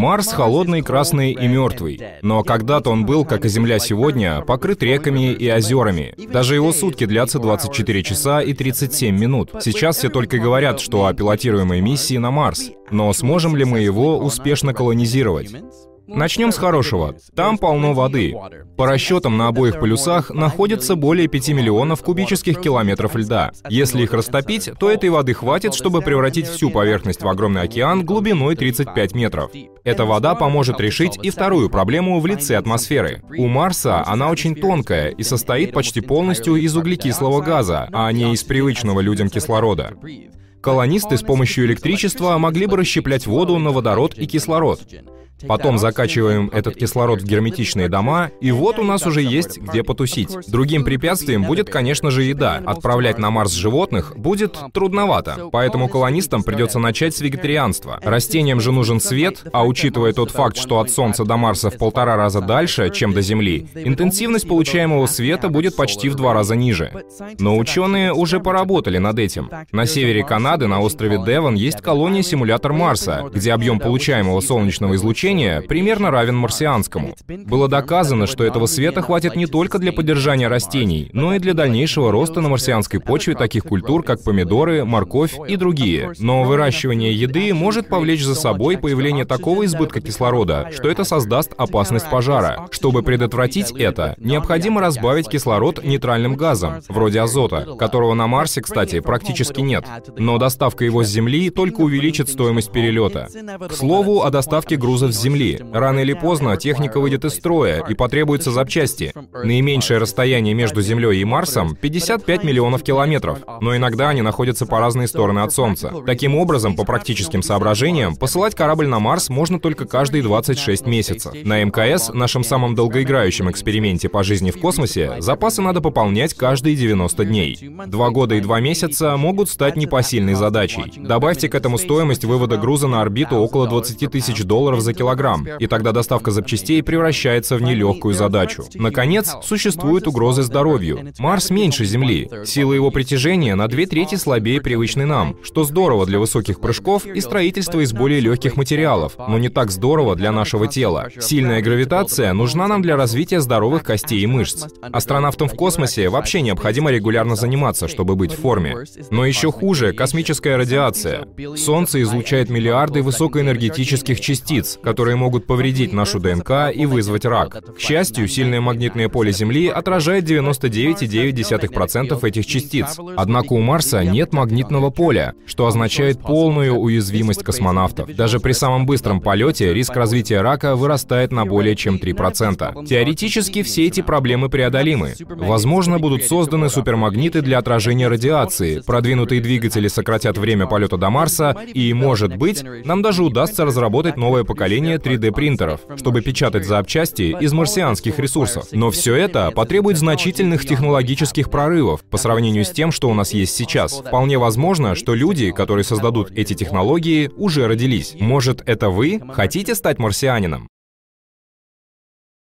Марс холодный, красный и мертвый. Но когда-то он был, как и Земля сегодня, покрыт реками и озерами. Даже его сутки длятся 24 часа и 37 минут. Сейчас все только говорят, что о пилотируемой миссии на Марс. Но сможем ли мы его успешно колонизировать? Начнем с хорошего. Там полно воды. По расчетам на обоих полюсах находится более 5 миллионов кубических километров льда. Если их растопить, то этой воды хватит, чтобы превратить всю поверхность в огромный океан глубиной 35 метров. Эта вода поможет решить и вторую проблему в лице атмосферы. У Марса она очень тонкая и состоит почти полностью из углекислого газа, а не из привычного людям кислорода. Колонисты с помощью электричества могли бы расщеплять воду на водород и кислород. Потом закачиваем этот кислород в герметичные дома, и вот у нас уже есть где потусить. Другим препятствием будет, конечно же, еда. Отправлять на Марс животных будет трудновато, поэтому колонистам придется начать с вегетарианства. Растениям же нужен свет, а учитывая тот факт, что от Солнца до Марса в полтора раза дальше, чем до Земли, интенсивность получаемого света будет почти в два раза ниже. Но ученые уже поработали над этим. На севере Канады, на острове Девон, есть колония-симулятор Марса, где объем получаемого солнечного излучения излучения примерно равен марсианскому. Было доказано, что этого света хватит не только для поддержания растений, но и для дальнейшего роста на марсианской почве таких культур, как помидоры, морковь и другие. Но выращивание еды может повлечь за собой появление такого избытка кислорода, что это создаст опасность пожара. Чтобы предотвратить это, необходимо разбавить кислород нейтральным газом, вроде азота, которого на Марсе, кстати, практически нет. Но доставка его с Земли только увеличит стоимость перелета. К слову о доставке грузов с Земли. Рано или поздно техника выйдет из строя и потребуются запчасти. Наименьшее расстояние между Землей и Марсом — 55 миллионов километров, но иногда они находятся по разные стороны от Солнца. Таким образом, по практическим соображениям, посылать корабль на Марс можно только каждые 26 месяцев. На МКС, нашем самом долгоиграющем эксперименте по жизни в космосе, запасы надо пополнять каждые 90 дней. Два года и два месяца могут стать непосильной задачей. Добавьте к этому стоимость вывода груза на орбиту около 20 тысяч долларов за километр килограмм, и тогда доставка запчастей превращается в нелегкую задачу. Наконец, существуют угрозы здоровью. Марс меньше Земли. Сила его притяжения на две трети слабее привычной нам, что здорово для высоких прыжков и строительства из более легких материалов, но не так здорово для нашего тела. Сильная гравитация нужна нам для развития здоровых костей и мышц. Астронавтам в космосе вообще необходимо регулярно заниматься, чтобы быть в форме. Но еще хуже — космическая радиация. Солнце излучает миллиарды высокоэнергетических частиц, которые которые могут повредить нашу ДНК и вызвать рак. К счастью, сильное магнитное поле Земли отражает 99,9% этих частиц. Однако у Марса нет магнитного поля, что означает полную уязвимость космонавтов. Даже при самом быстром полете риск развития рака вырастает на более чем 3%. Теоретически все эти проблемы преодолимы. Возможно, будут созданы супермагниты для отражения радиации, продвинутые двигатели сократят время полета до Марса, и, может быть, нам даже удастся разработать новое поколение создания 3D-принтеров, чтобы печатать запчасти из марсианских ресурсов. Но все это потребует значительных технологических прорывов по сравнению с тем, что у нас есть сейчас. Вполне возможно, что люди, которые создадут эти технологии, уже родились. Может, это вы хотите стать марсианином?